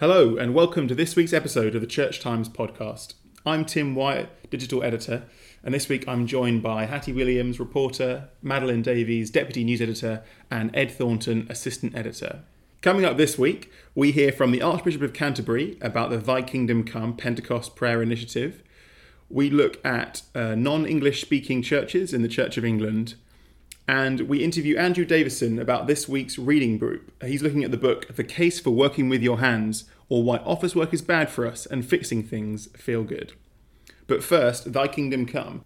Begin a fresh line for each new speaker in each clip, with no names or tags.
Hello, and welcome to this week's episode of the Church Times podcast. I'm Tim Wyatt, digital editor, and this week I'm joined by Hattie Williams, reporter, Madeline Davies, deputy news editor, and Ed Thornton, assistant editor. Coming up this week, we hear from the Archbishop of Canterbury about the Thy Kingdom Come Pentecost Prayer Initiative. We look at uh, non English speaking churches in the Church of England. And we interview Andrew Davison about this week's reading group. He's looking at the book The Case for Working with Your Hands, or Why Office Work is Bad for Us and Fixing Things Feel Good. But first, Thy Kingdom Come.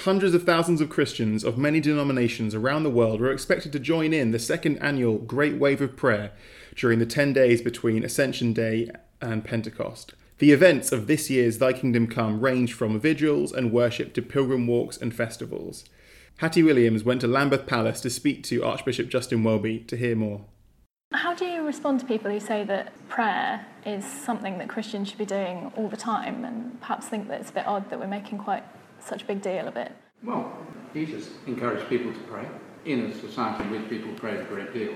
Hundreds of thousands of Christians of many denominations around the world are expected to join in the second annual Great Wave of Prayer during the 10 days between Ascension Day and Pentecost. The events of this year's Thy Kingdom Come range from vigils and worship to pilgrim walks and festivals. Hattie Williams went to Lambeth Palace to speak to Archbishop Justin Welby to hear more.
How do you respond to people who say that prayer is something that Christians should be doing all the time and perhaps think that it's a bit odd that we're making quite such a big deal of it?
Well, Jesus encouraged people to pray. In a society in which people pray a great deal,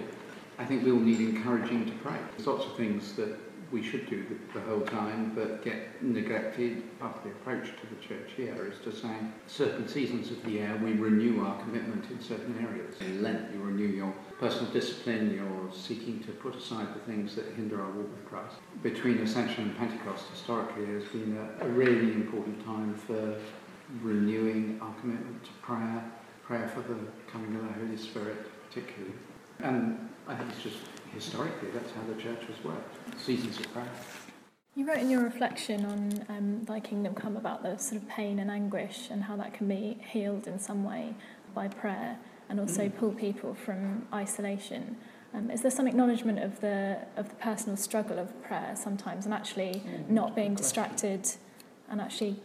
I think we all need encouraging to pray. There's lots of things that we should do the, the whole time but get neglected. Part of the approach to the church here is to say certain seasons of the year we renew our commitment in certain areas. In Lent you renew your personal discipline, you're seeking to put aside the things that hinder our walk with Christ. Between Ascension and Pentecost historically has been a, a really important time for renewing our commitment to prayer, prayer for the coming of the Holy Spirit particularly. And I think it's just historically that's how the church has worked. Seasons of prayer.
You wrote in your reflection on um, Thy Kingdom Come about the sort of pain and anguish and how that can be healed in some way by prayer and also mm. pull people from isolation. Um, is there some acknowledgement of the of the personal struggle of prayer sometimes and actually mm. not being distracted and actually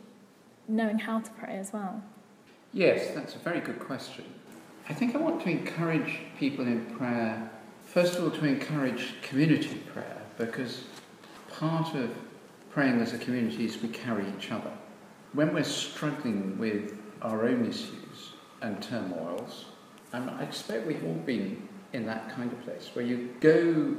knowing how to pray as well?
Yes, that's a very good question. I think I want to encourage people in prayer First of all, to encourage community prayer, because part of praying as a community is we carry each other. When we're struggling with our own issues and turmoils, and I expect we've all been in that kind of place where you go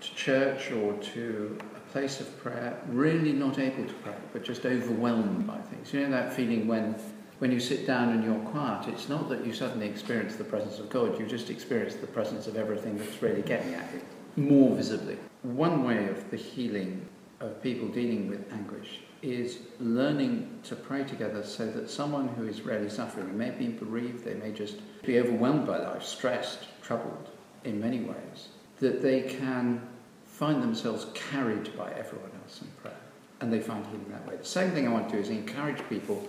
to church or to a place of prayer, really not able to pray, but just overwhelmed by things. You know that feeling when when you sit down and you're quiet, it's not that you suddenly experience the presence of God, you just experience the presence of everything that's really getting at you more visibly. One way of the healing of people dealing with anguish is learning to pray together so that someone who is really suffering, may be bereaved, they may just be overwhelmed by life, stressed, troubled in many ways, that they can find themselves carried by everyone else in prayer and they find healing that way. The second thing I want to do is encourage people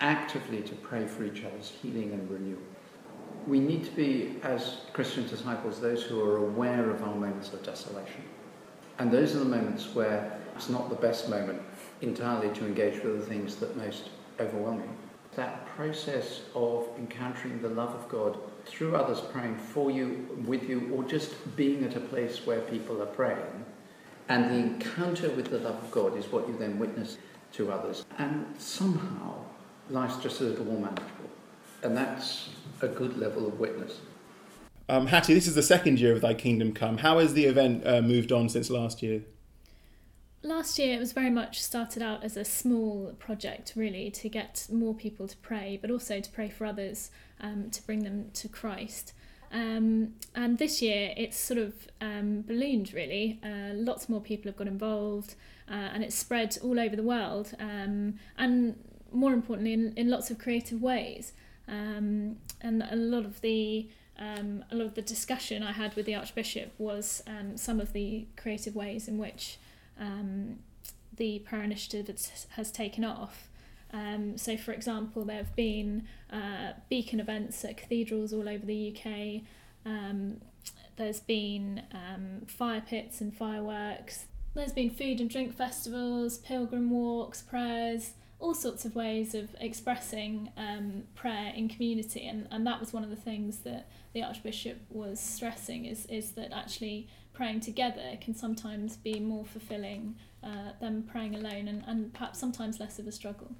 actively to pray for each other's healing and renewal. We need to be, as Christian disciples, those who are aware of our moments of desolation. And those are the moments where it's not the best moment entirely to engage with the things that most overwhelm you. That process of encountering the love of God through others praying for you, with you, or just being at a place where people are praying, and the encounter with the love of God is what you then witness to others. And somehow life's just a little more manageable. And that's a good level of witness.
Um, Hattie, this is the second year of Thy Kingdom Come. How has the event uh, moved on since last year?
Last year, it was very much started out as a small project, really, to get more people to pray, but also to pray for others, um, to bring them to Christ. Um, and this year, it's sort of um, ballooned, really. Uh, lots more people have got involved, uh, and it's spread all over the world. Um, and more importantly, in, in lots of creative ways. Um, and a lot of the um, a lot of the discussion I had with the Archbishop was um, some of the creative ways in which um, the prayer initiative has, taken off. Um, so, for example, there have been uh, beacon events at cathedrals all over the UK. Um, there's been fire pits and fireworks. There's been food and drink festivals, pilgrim walks, prayers all sorts of ways of expressing um, prayer in community and, and that was one of the things that the Archbishop was stressing is, is that actually praying together can sometimes be more fulfilling uh, than praying alone and, and perhaps sometimes less of a struggle.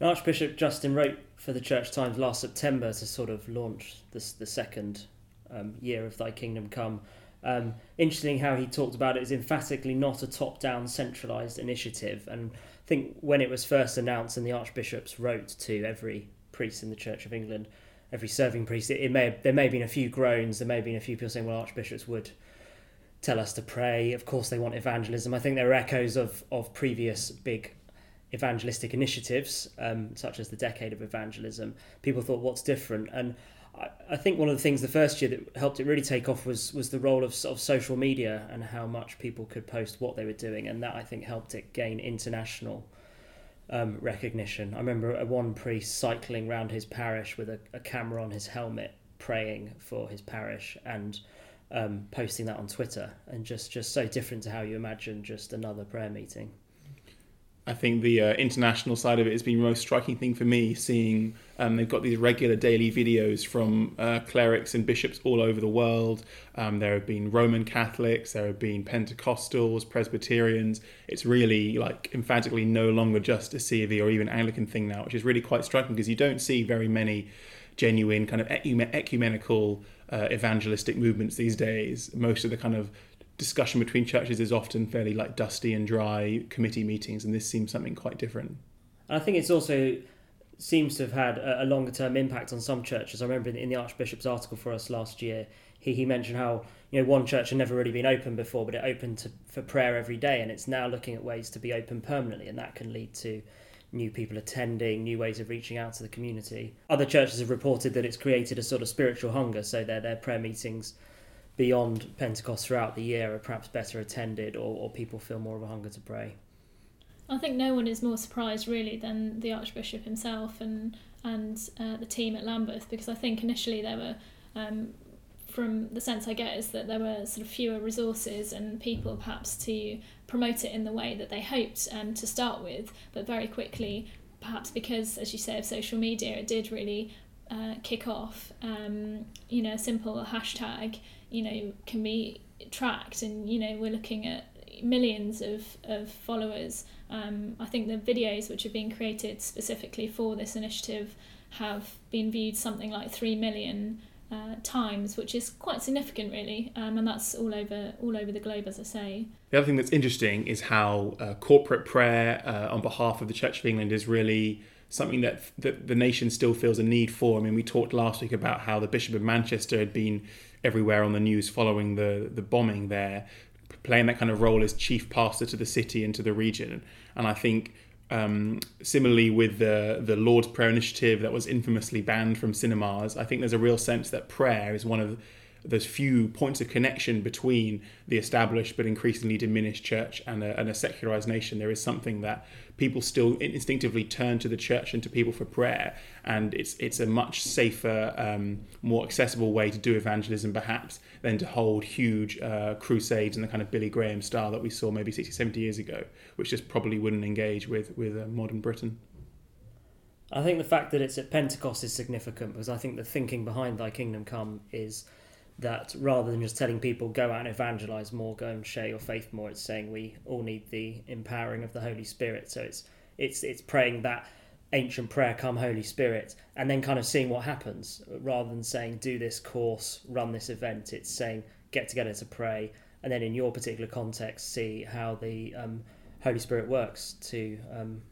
Archbishop Justin wrote for the Church Times last September to sort of launch this the second um, year of Thy Kingdom Come Um, interesting how he talked about it is emphatically not a top down centralised initiative. And think when it was first announced and the archbishops wrote to every priest in the Church of England, every serving priest, it, it may have, there may have been a few groans, there may have been a few people saying, well, archbishops would tell us to pray. Of course, they want evangelism. I think there are echoes of, of previous big evangelistic initiatives, um, such as the Decade of Evangelism. People thought, what's different? And I, think one of the things the first year that helped it really take off was was the role of, of social media and how much people could post what they were doing, and that I think helped it gain international um, recognition. I remember one priest cycling around his parish with a, a camera on his helmet, praying for his parish and um, posting that on Twitter, and just just so different to how you imagine just another prayer meeting.
I think the uh, international side of it has been the most striking thing for me. Seeing um, they've got these regular daily videos from uh, clerics and bishops all over the world. Um, there have been Roman Catholics, there have been Pentecostals, Presbyterians. It's really like emphatically no longer just a COV or even Anglican thing now, which is really quite striking because you don't see very many genuine kind of ecumenical uh, evangelistic movements these days. Most of the kind of discussion between churches is often fairly like dusty and dry committee meetings, and this seems something quite different.
And I think it's also seems to have had a, longer term impact on some churches. I remember in the Archbishop's article for us last year, he, he mentioned how you know one church had never really been open before, but it opened to, for prayer every day, and it's now looking at ways to be open permanently, and that can lead to new people attending, new ways of reaching out to the community. Other churches have reported that it's created a sort of spiritual hunger, so their their prayer meetings beyond Pentecost throughout the year are perhaps better attended or, or people feel more of a hunger to pray.
I think no one is more surprised really than the Archbishop himself and and uh, the team at Lambeth because I think initially there were um, from the sense I get is that there were sort of fewer resources and people perhaps to promote it in the way that they hoped um, to start with, but very quickly, perhaps because, as you say, of social media, it did really uh, kick off. Um, you know, a simple hashtag you know can be tracked and you know we're looking at millions of, of followers um, I think the videos which have been created specifically for this initiative have been viewed something like 3 million uh, times, which is quite significant, really, um, and that's all over all over the globe, as I say.
The other thing that's interesting is how uh, corporate prayer uh, on behalf of the Church of England is really something that, that the nation still feels a need for. I mean, we talked last week about how the Bishop of Manchester had been everywhere on the news following the the bombing there, playing that kind of role as chief pastor to the city and to the region. And I think um, similarly with the the Lord's Prayer initiative that was infamously banned from cinemas, I think there's a real sense that prayer is one of those few points of connection between the established but increasingly diminished church and a, and a secularized nation. There is something that people still instinctively turn to the church and to people for prayer, and it's it's a much safer, um, more accessible way to do evangelism, perhaps, than to hold huge uh, crusades in the kind of Billy Graham style that we saw maybe 60, 70 years ago, which just probably wouldn't engage with with uh, modern Britain.
I think the fact that it's at Pentecost is significant because I think the thinking behind Thy Kingdom Come is that rather than just telling people go out and evangelize more, go and share your faith more, it's saying we all need the empowering of the Holy Spirit. So it's it's it's praying that ancient prayer, come Holy Spirit, and then kind of seeing what happens rather than saying do this course, run this event. It's saying get together to pray, and then in your particular context, see how the um, Holy Spirit works to um,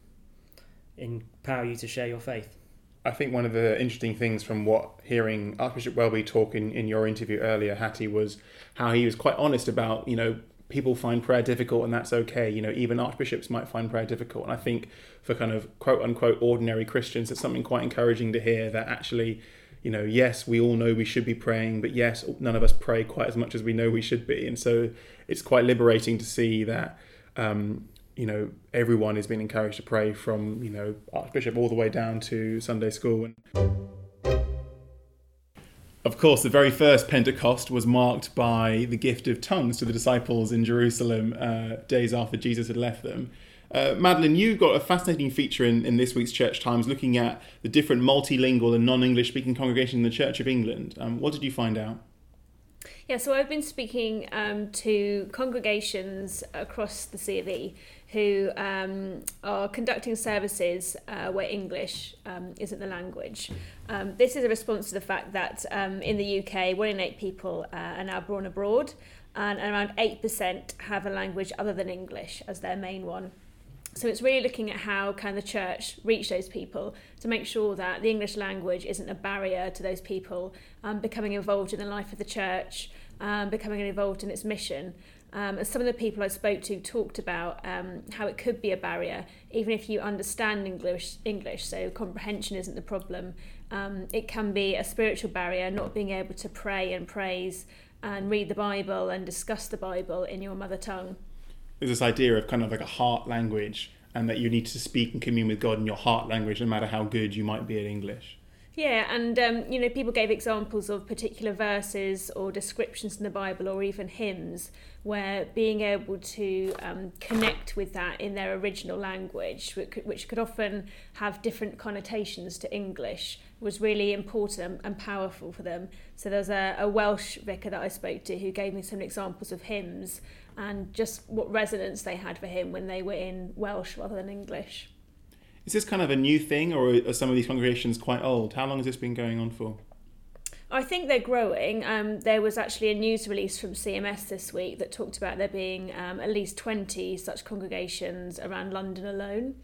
empower you to share your faith.
I think one of the interesting things from what hearing Archbishop Welby talk in, in your interview earlier, Hattie, was how he was quite honest about, you know, people find prayer difficult and that's okay. You know, even archbishops might find prayer difficult. And I think for kind of quote unquote ordinary Christians, it's something quite encouraging to hear that actually, you know, yes, we all know we should be praying, but yes, none of us pray quite as much as we know we should be. And so it's quite liberating to see that um, you know everyone is being encouraged to pray from you know archbishop all the way down to sunday school of course the very first pentecost was marked by the gift of tongues to the disciples in jerusalem uh, days after jesus had left them uh, Madeline, you got a fascinating feature in, in this week's Church Times looking at the different multilingual and non English speaking congregations in the Church of England. Um, what did you find out?
Yeah, so I've been speaking um, to congregations across the C of E who um, are conducting services uh, where English um, isn't the language. Um, this is a response to the fact that um, in the UK, one in eight people uh, are now born abroad. and around 8% have a language other than English as their main one. So it's really looking at how can the church reach those people to make sure that the English language isn't a barrier to those people um, becoming involved in the life of the church, um, becoming involved in its mission. Um, and some of the people I spoke to talked about um, how it could be a barrier, even if you understand English. English, so comprehension isn't the problem. Um, it can be a spiritual barrier, not being able to pray and praise and read the Bible and discuss the Bible in your mother tongue
there's this idea of kind of like a heart language and that you need to speak and commune with God in your heart language no matter how good you might be at English.
Yeah, and um, you know, people gave examples of particular verses or descriptions in the Bible or even hymns where being able to um, connect with that in their original language, which could, which could often have different connotations to English, was really important and powerful for them. So there's a, a Welsh vicar that I spoke to who gave me some examples of hymns and just what resonance they had for him when they were in Welsh rather than English.
Is this kind of a new thing, or are some of these congregations quite old? How long has this been going on for?
I think they're growing. Um, there was actually a news release from CMS this week that talked about there being um, at least 20 such congregations around London alone.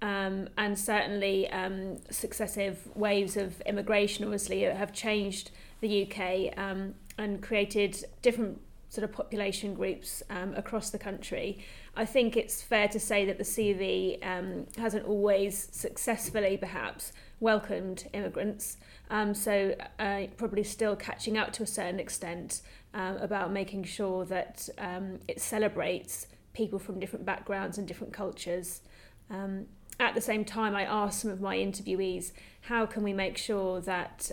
Um, and certainly, um, successive waves of immigration obviously have changed the UK um, and created different sort of population groups um, across the country. I think it's fair to say that the CV um, hasn't always successfully, perhaps, welcomed immigrants. Um, so uh, probably still catching up to a certain extent um, about making sure that um, it celebrates people from different backgrounds and different cultures. Um, at the same time, I asked some of my interviewees, how can we make sure that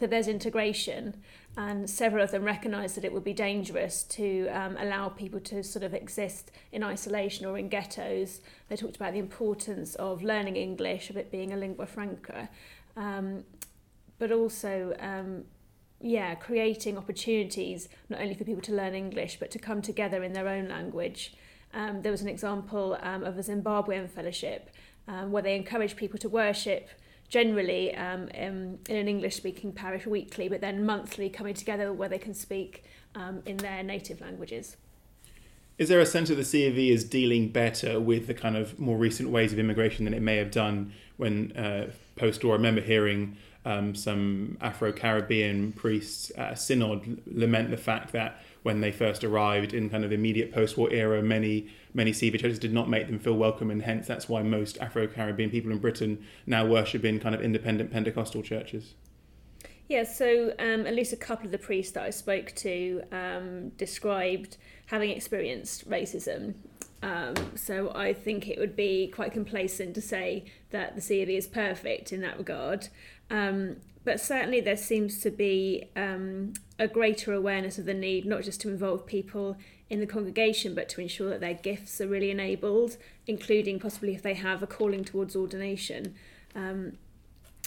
that there's integration and several of them recognised that it would be dangerous to um, allow people to sort of exist in isolation or in ghettos. They talked about the importance of learning English, of it being a lingua franca, um, but also, um, yeah, creating opportunities not only for people to learn English but to come together in their own language. Um, there was an example um, of a Zimbabwean fellowship um, where they encouraged people to worship generally um, in, in an English speaking parish weekly, but then monthly coming together where they can speak um, in their native languages.
Is there a sense that the CAV is dealing better with the kind of more recent ways of immigration than it may have done when uh, post war? I remember hearing um, some Afro Caribbean priests at a synod lament the fact that when they first arrived in kind of the immediate post war era, many many CV churches did not make them feel welcome, and hence that's why most Afro Caribbean people in Britain now worship in kind of independent Pentecostal churches.
Yeah, so um, at least a couple of the priests that I spoke to um, described having experienced racism. Um, so I think it would be quite complacent to say that the CAV is perfect in that regard. Um, but certainly there seems to be um, a greater awareness of the need not just to involve people in the congregation, but to ensure that their gifts are really enabled, including possibly if they have a calling towards ordination. Um,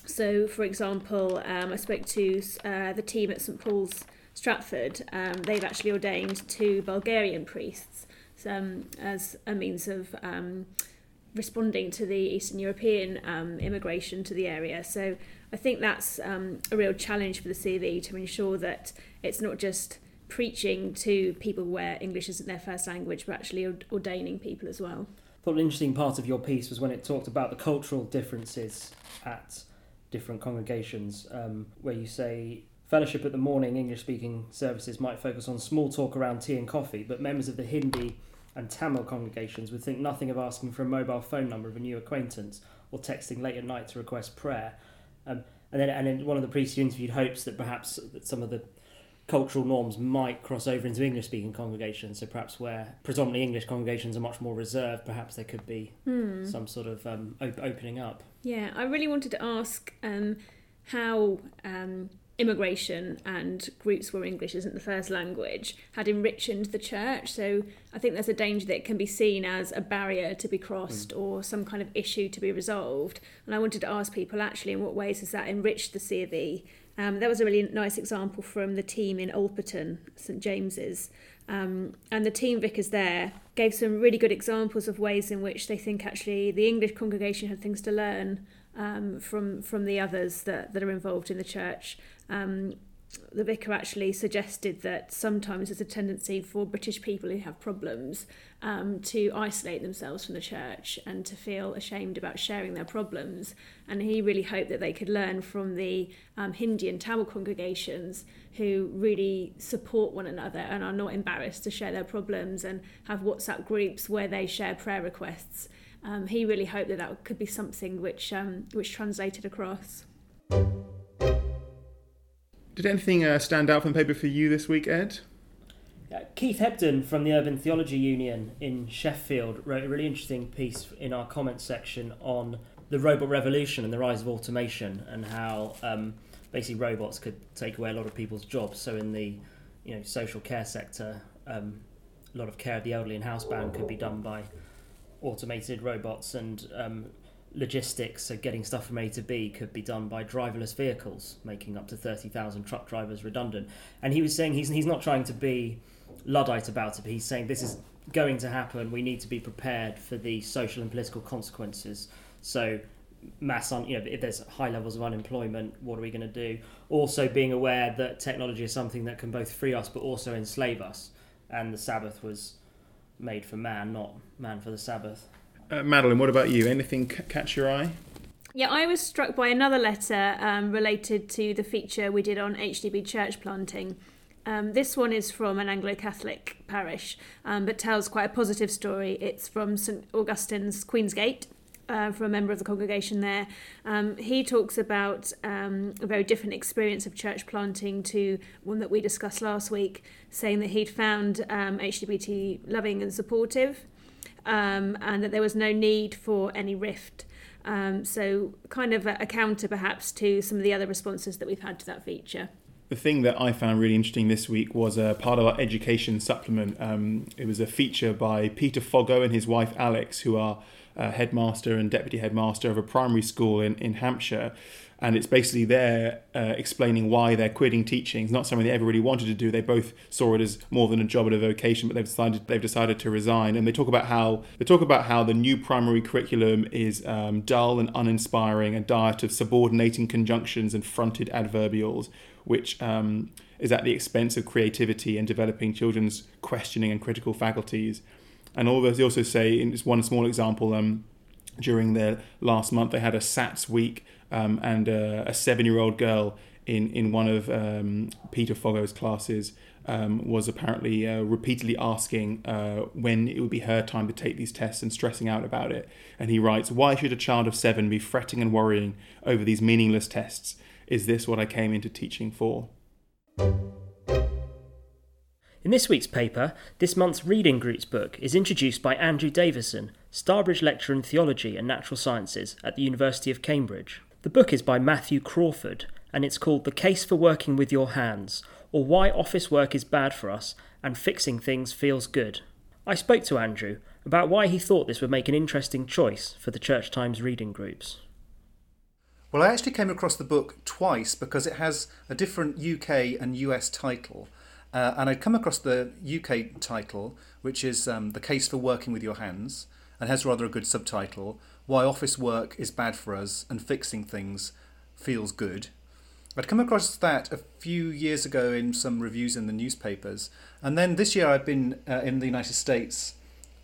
so, for example, um, I spoke to uh, the team at St Paul's Stratford. Um, they've actually ordained two Bulgarian priests um, as a means of um, responding to the Eastern European um, immigration to the area. So, I think that's um, a real challenge for the CV to ensure that it's not just preaching to people where English isn't their first language, but actually ordaining people as well.
I thought an interesting part of your piece was when it talked about the cultural differences at different congregations, um, where you say fellowship at the morning English speaking services might focus on small talk around tea and coffee, but members of the Hindi and Tamil congregations would think nothing of asking for a mobile phone number of a new acquaintance or texting late at night to request prayer. Um, and then, and then one of the priests you interviewed hopes that perhaps that some of the cultural norms might cross over into English speaking congregations. So perhaps where predominantly English congregations are much more reserved, perhaps there could be hmm. some sort of um, op- opening up.
Yeah, I really wanted to ask um, how um, immigration and groups where English isn't the first language had enriched the church. So I think there's a danger that it can be seen as a barrier to be crossed mm. or some kind of issue to be resolved. And I wanted to ask people actually in what ways has that enriched the CAV um, that was a really nice example from the team in Alperton, St James's. Um, and the team vicars there gave some really good examples of ways in which they think actually the English congregation had things to learn um, from from the others that, that are involved in the church. Um, the vicar actually suggested that sometimes there's a tendency for British people who have problems um, to isolate themselves from the church and to feel ashamed about sharing their problems. And he really hoped that they could learn from the um, Hindi and Tamil congregations who really support one another and are not embarrassed to share their problems and have WhatsApp groups where they share prayer requests. Um, he really hoped that that could be something which um, which translated across.
Did anything uh, stand out from the paper for you this week, Ed?
Uh, Keith Hebden from the Urban Theology Union in Sheffield wrote a really interesting piece in our comments section on the robot revolution and the rise of automation and how um, basically robots could take away a lot of people's jobs. So in the you know social care sector, um, a lot of care of the elderly and housebound could be done by automated robots and um, logistics, so getting stuff from A to B, could be done by driverless vehicles, making up to 30,000 truck drivers redundant. And he was saying he's, he's not trying to be Luddite about it, but he's saying this is going to happen. We need to be prepared for the social and political consequences. So, mass, un, you know, if there's high levels of unemployment, what are we going to do? Also, being aware that technology is something that can both free us but also enslave us. And the Sabbath was made for man, not man for the Sabbath.
Uh, Madeline, what about you? Anything c- catch your eye?
Yeah, I was struck by another letter um, related to the feature we did on HTB church planting. Um, this one is from an Anglo Catholic parish, um, but tells quite a positive story. It's from St Augustine's Queensgate, uh, from a member of the congregation there. Um, he talks about um, a very different experience of church planting to one that we discussed last week, saying that he'd found um, HTBT loving and supportive um, and that there was no need for any rift. Um, so, kind of a, a counter perhaps to some of the other responses that we've had to that feature.
The thing that I found really interesting this week was a part of our education supplement. Um, it was a feature by Peter Foggo and his wife Alex, who are uh, headmaster and deputy headmaster of a primary school in, in Hampshire and it's basically there uh, explaining why they're quitting teaching. It's not something they ever really wanted to do. They both saw it as more than a job and a vocation, but they've decided they've decided to resign. And they talk about how they talk about how the new primary curriculum is um, dull and uninspiring, a diet of subordinating conjunctions and fronted adverbials, which um, is at the expense of creativity and developing children's questioning and critical faculties. And all those they also say, in just one small example, um, during the last month they had a SATs week um, and uh, a seven-year-old girl in in one of um, Peter Foggo's classes um, was apparently uh, repeatedly asking uh, when it would be her time to take these tests and stressing out about it. And he writes, "Why should a child of seven be fretting and worrying over these meaningless tests? Is this what I came into teaching for?"
In this week's paper, this month's Reading Groups book is introduced by Andrew Davison, Starbridge Lecturer in Theology and Natural Sciences at the University of Cambridge. The book is by Matthew Crawford and it's called The Case for Working with Your Hands, or Why Office Work is Bad for Us and Fixing Things Feels Good. I spoke to Andrew about why he thought this would make an interesting choice for the Church Times reading groups.
Well, I actually came across the book twice because it has a different UK and US title. Uh, and I'd come across the UK title, which is um, The Case for Working with Your Hands, and has rather a good subtitle Why Office Work is Bad for Us and Fixing Things Feels Good. I'd come across that a few years ago in some reviews in the newspapers, and then this year I've been uh, in the United States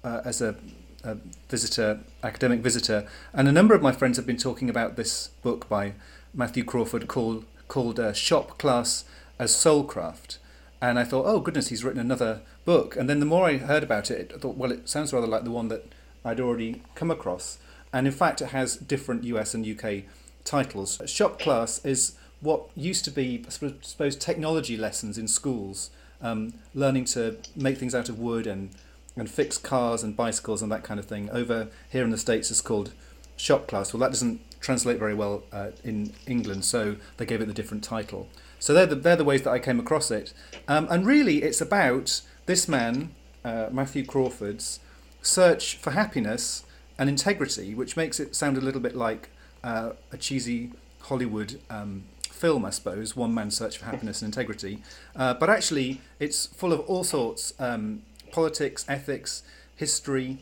uh, as a, a, visitor, academic visitor, and a number of my friends have been talking about this book by Matthew Crawford called called uh, Shop Class as Soulcraft. And I thought, oh goodness, he's written another book. And then the more I heard about it, I thought, well, it sounds rather like the one that I'd already come across. And in fact, it has different US and UK titles. Shop Class is what used to be, I suppose, technology lessons in schools, um, learning to make things out of wood and, and fix cars and bicycles and that kind of thing. Over here in the States, it's called shop class. Well, that doesn't translate very well uh, in England, so they gave it the different title. So they're the, they're the ways that I came across it. Um, and really, it's about this man, uh, Matthew Crawford's, search for happiness and integrity, which makes it sound a little bit like uh, a cheesy Hollywood um, film, I suppose, One Man's Search for Happiness and Integrity. Uh, but actually, it's full of all sorts um, politics, ethics, history,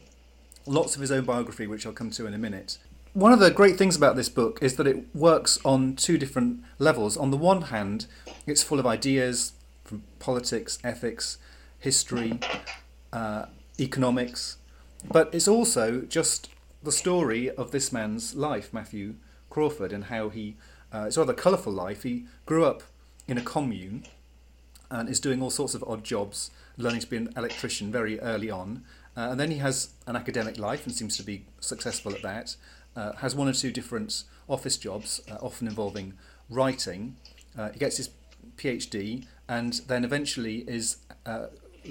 lots of his own biography, which I'll come to in a minute. One of the great things about this book is that it works on two different levels. On the one hand, it's full of ideas from politics, ethics, history, uh, economics, but it's also just the story of this man's life, Matthew Crawford, and how he. Uh, it's a rather colourful life. He grew up in a commune and is doing all sorts of odd jobs, learning to be an electrician very early on. Uh, and then he has an academic life and seems to be successful at that. Uh, has one or two different office jobs, uh, often involving writing. Uh, he gets his PhD and then eventually is uh,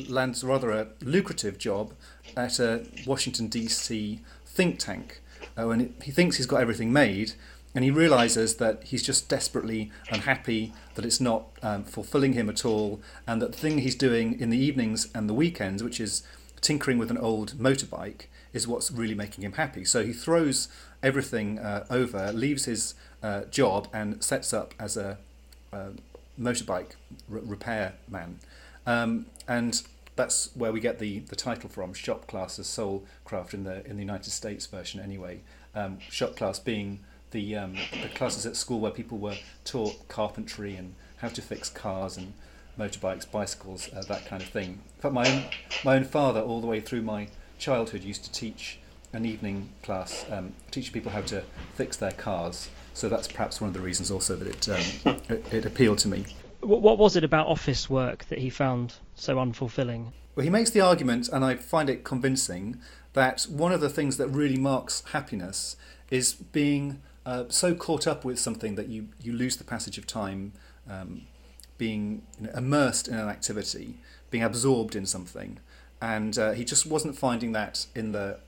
lands rather a lucrative job at a Washington D.C. think tank. Uh, when he thinks he's got everything made, and he realizes that he's just desperately unhappy, that it's not um, fulfilling him at all, and that the thing he's doing in the evenings and the weekends, which is tinkering with an old motorbike, is what's really making him happy. So he throws everything uh, over, leaves his uh, job, and sets up as a, a motorbike r- repair man. Um, and that's where we get the, the title from, shop class as soul craft in the in the United States version anyway. Um, shop class being the um, the classes at school where people were taught carpentry and how to fix cars and motorbikes, bicycles, uh, that kind of thing. In fact, my own, my own father, all the way through my childhood, used to teach an evening class, um, teaching people how to fix their cars. So that's perhaps one of the reasons also that it um, it, it appealed to me.
What was it about office work that he found so unfulfilling?
Well, he makes the argument, and I find it convincing, that one of the things that really marks happiness is being uh, so caught up with something that you, you lose the passage of time, um, being you know, immersed in an activity, being absorbed in something, and uh, he just wasn't finding that in the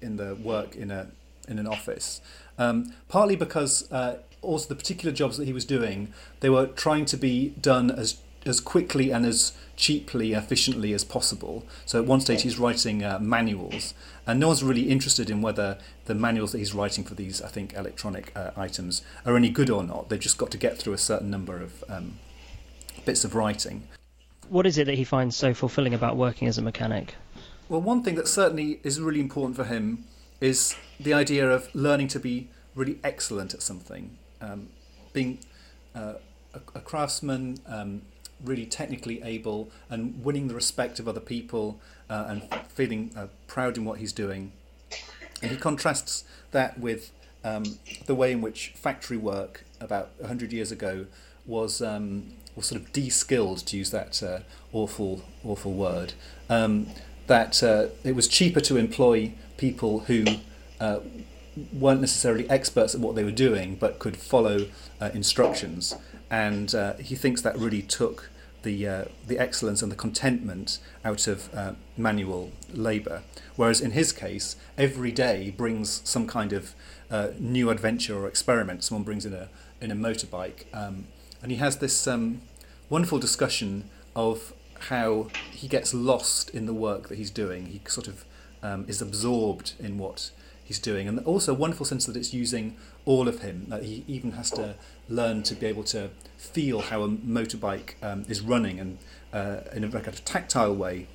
in the work in a in an office. Um, partly because uh, also the particular jobs that he was doing, they were trying to be done as as quickly and as cheaply efficiently as possible. So at one stage he's writing uh, manuals, and no one's really interested in whether the manuals that he's writing for these, I think, electronic uh, items are any good or not. They've just got to get through a certain number of um, bits of writing.
What is it that he finds so fulfilling about working as a mechanic?
Well, one thing that certainly is really important for him is the idea of learning to be really excellent at something, um, being uh, a, a, craftsman, um, really technically able and winning the respect of other people uh, and feeling uh, proud in what he's doing. And he contrasts that with um, the way in which factory work about 100 years ago was, um, was sort of de-skilled, to use that uh, awful, awful word. Um, that uh, it was cheaper to employ people who uh, weren't necessarily experts at what they were doing, but could follow uh, instructions and uh, he thinks that really took the uh, the excellence and the contentment out of manual labour. Whereas in his case, every day brings some kind of new adventure or experiment. Someone brings in a in a motorbike, um, and he has this um, wonderful discussion of how he gets lost in the work that he's doing. He sort of um, is absorbed in what he's doing, and also a wonderful sense that it's using all of him. That he even has to learn to be able to feel how a motorbike um, is running and uh, in a very kind of tactile way.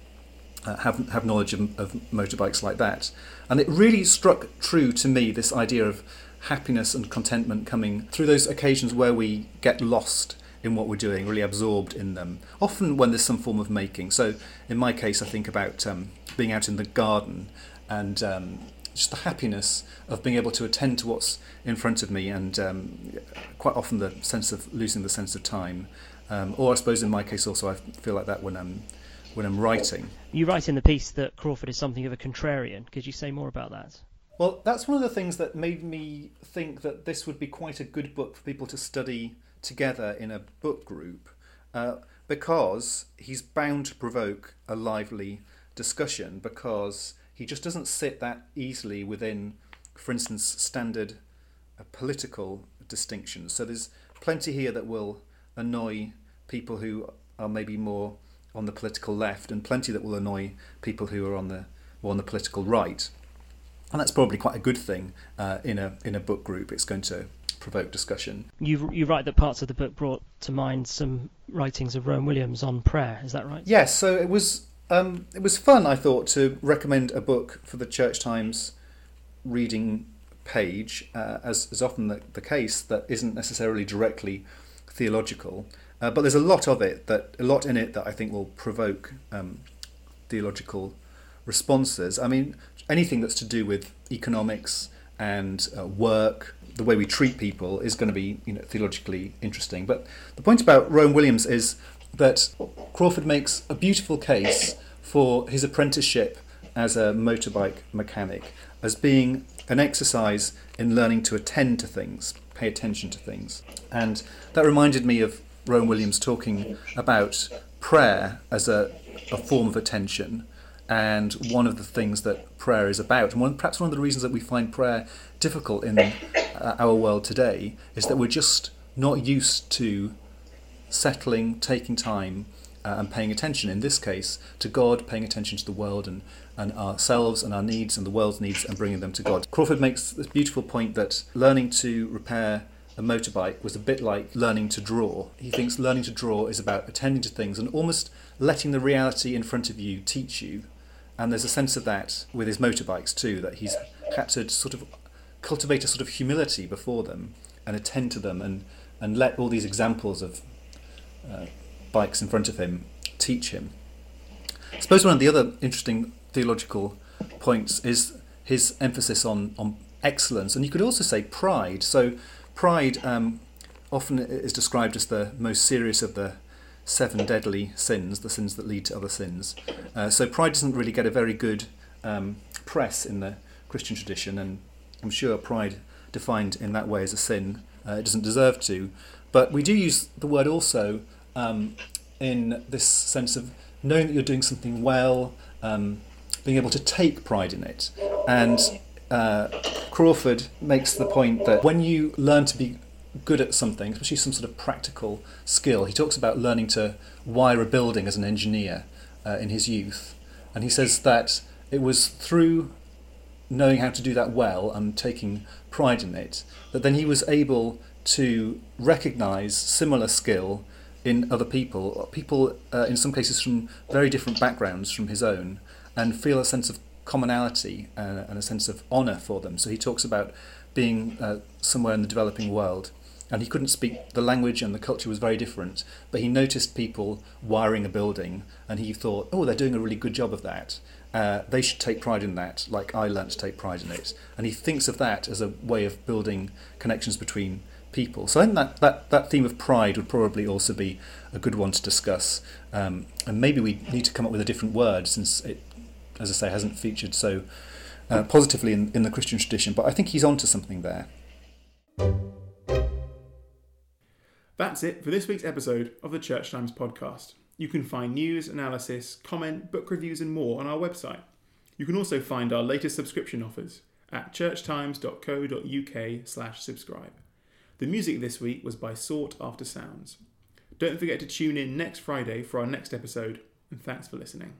Uh, have have knowledge of, of motorbikes like that, and it really struck true to me this idea of happiness and contentment coming through those occasions where we get lost in what we're doing, really absorbed in them. Often when there's some form of making. So in my case, I think about um, being out in the garden and um, just the happiness of being able to attend to what's in front of me, and um, quite often the sense of losing the sense of time. Um, or I suppose in my case also, I feel like that when I'm when I'm writing.
You write in the piece that Crawford is something of a contrarian. Could you say more about that?
Well, that's one of the things that made me think that this would be quite a good book for people to study together in a book group, uh, because he's bound to provoke a lively discussion because he just doesn't sit that easily within, for instance, standard uh, political distinctions. So there's plenty here that will annoy people who are maybe more on the political left, and plenty that will annoy people who are on the more on the political right. And that's probably quite a good thing uh, in a in a book group. It's going to provoke discussion.
You you write that parts of the book brought to mind some writings of Rowan Williams on prayer. Is that right?
Yes. So it was um, it was fun, I thought, to recommend a book for the Church Times reading page, uh, as is often the, the case, that isn't necessarily directly theological. Uh, but there's a lot of it that a lot in it that I think will provoke um, theological responses. I mean, anything that's to do with economics and uh, work, the way we treat people, is going to be you know theologically interesting. But the point about Rowan Williams is that Crawford makes a beautiful case for his apprenticeship as a motorbike mechanic as being an exercise in learning to attend to things, pay attention to things. And that reminded me of Rowan Williams talking about prayer as a, a form of attention and one of the things that prayer is about, and one, perhaps one of the reasons that we find prayer difficult in uh, our world today, is that we're just not used to settling, taking time, uh, and paying attention, in this case, to God, paying attention to the world and, and ourselves and our needs and the world's needs and bringing them to God. Crawford makes this beautiful point that learning to repair a motorbike was a bit like learning to draw. He thinks learning to draw is about attending to things and almost letting the reality in front of you teach you. And there's a sense of that with his motorbikes too, that he's had to sort of cultivate a sort of humility before them and attend to them and, and let all these examples of uh, bikes in front of him teach him. I suppose one of the other interesting theological points is his emphasis on, on excellence, and you could also say pride. So Pride um, often is described as the most serious of the seven deadly sins, the sins that lead to other sins. Uh, so pride doesn't really get a very good um, press in the Christian tradition, and I'm sure pride defined in that way as a sin, uh, it doesn't deserve to. But we do use the word also um, in this sense of knowing that you're doing something well, um, being able to take pride in it. And uh, Crawford makes the point that when you learn to be good at something, especially some sort of practical skill, he talks about learning to wire a building as an engineer uh, in his youth. And he says that it was through knowing how to do that well and taking pride in it that then he was able to recognize similar skill in other people, people uh, in some cases from very different backgrounds from his own, and feel a sense of commonality and, and a sense of honour for them. So he talks about being uh, somewhere in the developing world and he couldn't speak the language and the culture was very different but he noticed people wiring a building and he thought oh they're doing a really good job of that. Uh, they should take pride in that like i learned to take pride in it. And he thinks of that as a way of building connections between people. So i think that, that, that theme of pride would probably also be a good one to discuss. Um, and maybe we need to come up with a different word since it as I say, hasn't featured so uh, positively in, in the Christian tradition, but I think he's onto something there.
That's it for this week's episode of the Church Times podcast. You can find news, analysis, comment, book reviews, and more on our website. You can also find our latest subscription offers at churchtimes.co.uk/slash subscribe. The music this week was by Sought After Sounds. Don't forget to tune in next Friday for our next episode, and thanks for listening.